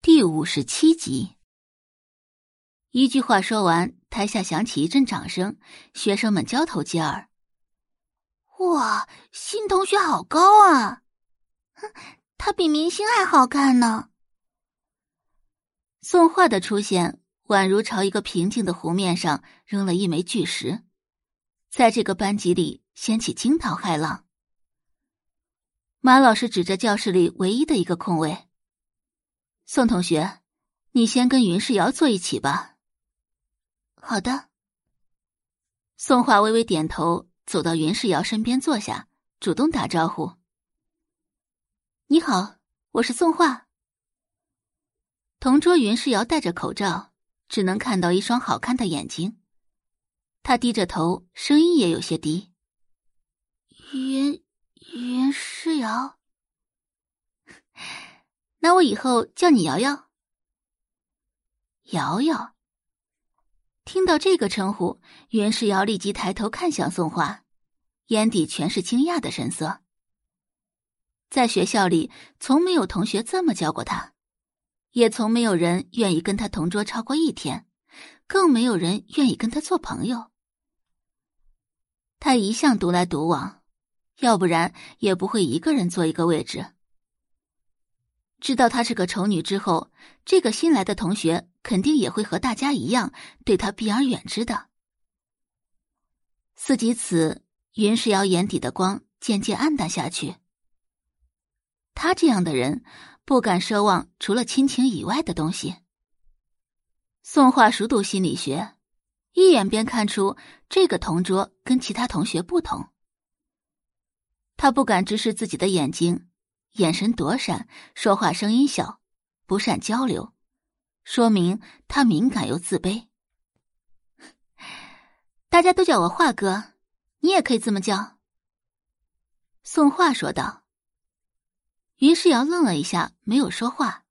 第五十七集。一句话说完，台下响起一阵掌声，学生们交头接耳：“哇，新同学好高啊！哼，他比明星还好看呢。”宋画的出现，宛如朝一个平静的湖面上扔了一枚巨石，在这个班级里掀起惊涛骇浪。马老师指着教室里唯一的一个空位。宋同学，你先跟云世瑶坐一起吧。好的。宋画微微点头，走到云世瑶身边坐下，主动打招呼：“你好，我是宋画。”同桌云世瑶戴着口罩，只能看到一双好看的眼睛。他低着头，声音也有些低：“云云世瑶。”那我以后叫你瑶瑶。瑶瑶，听到这个称呼，袁世瑶立即抬头看向宋画，眼底全是惊讶的神色。在学校里，从没有同学这么叫过他，也从没有人愿意跟他同桌超过一天，更没有人愿意跟他做朋友。他一向独来独往，要不然也不会一个人坐一个位置。知道她是个丑女之后，这个新来的同学肯定也会和大家一样对她避而远之的。思及此，云石瑶眼底的光渐渐暗淡下去。他这样的人不敢奢望除了亲情以外的东西。宋画熟读心理学，一眼便看出这个同桌跟其他同学不同。他不敢直视自己的眼睛。眼神躲闪，说话声音小，不善交流，说明他敏感又自卑。大家都叫我华哥，你也可以这么叫。宋画说道。于世瑶愣了一下，没有说话。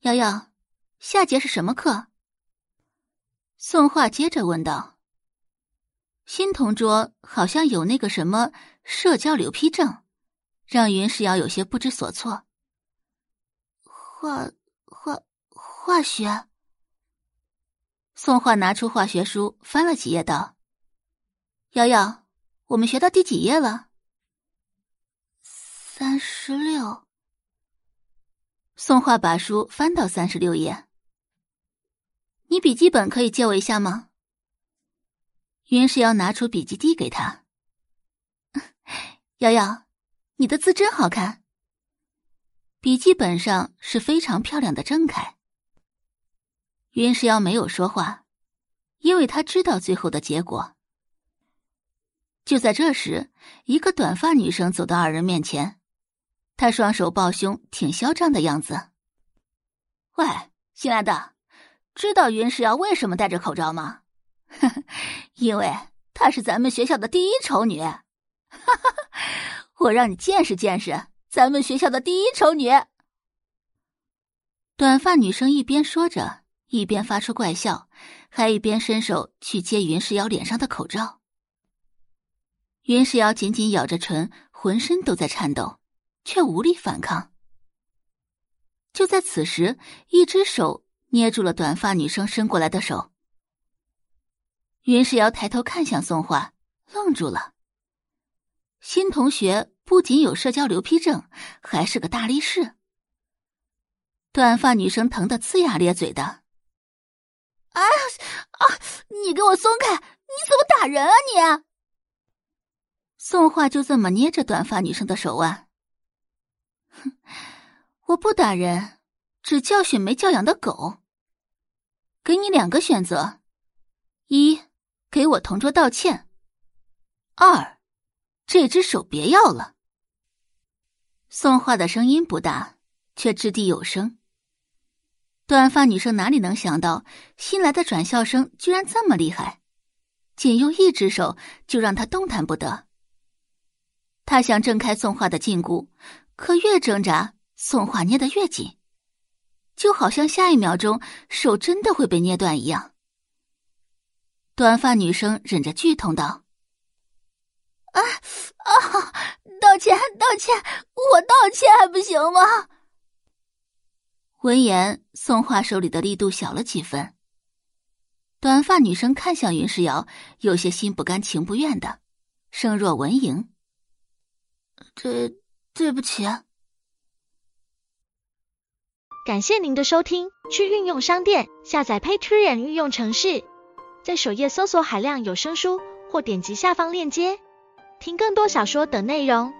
瑶瑶，下节是什么课？宋画接着问道。新同桌好像有那个什么社交牛批症。让云石瑶有些不知所措。化化化学。宋画拿出化学书，翻了几页，道：“瑶瑶，我们学到第几页了？”三十六。宋画把书翻到三十六页。你笔记本可以借我一下吗？云石瑶拿出笔记递给他。瑶瑶。你的字真好看。笔记本上是非常漂亮的郑恺。云石瑶没有说话，因为他知道最后的结果。就在这时，一个短发女生走到二人面前，她双手抱胸，挺嚣张的样子。喂，新来的，知道云石瑶为什么戴着口罩吗？因为她是咱们学校的第一丑女。哈哈。我让你见识见识咱们学校的第一丑女。短发女生一边说着，一边发出怪笑，还一边伸手去接云世瑶脸上的口罩。云世瑶紧紧咬着唇，浑身都在颤抖，却无力反抗。就在此时，一只手捏住了短发女生伸过来的手。云世瑶抬头看向宋画，愣住了。新同学不仅有社交牛批症，还是个大力士。短发女生疼得呲牙咧嘴的。啊啊！你给我松开！你怎么打人啊你？宋画就这么捏着短发女生的手腕。哼，我不打人，只教训没教养的狗。给你两个选择：一，给我同桌道歉；二。这只手别要了。宋画的声音不大，却掷地有声。短发女生哪里能想到，新来的转校生居然这么厉害，仅用一只手就让他动弹不得。他想挣开宋画的禁锢，可越挣扎，宋画捏得越紧，就好像下一秒钟手真的会被捏断一样。短发女生忍着剧痛道。啊啊！道歉，道歉，我道歉还不行吗？闻言，宋画手里的力度小了几分。短发女生看向云世瑶，有些心不甘情不愿的，声若蚊蝇：“对，对不起。”感谢您的收听，去运用商店下载 Patreon 运用城市，在首页搜索海量有声书，或点击下方链接听更多小说等内容。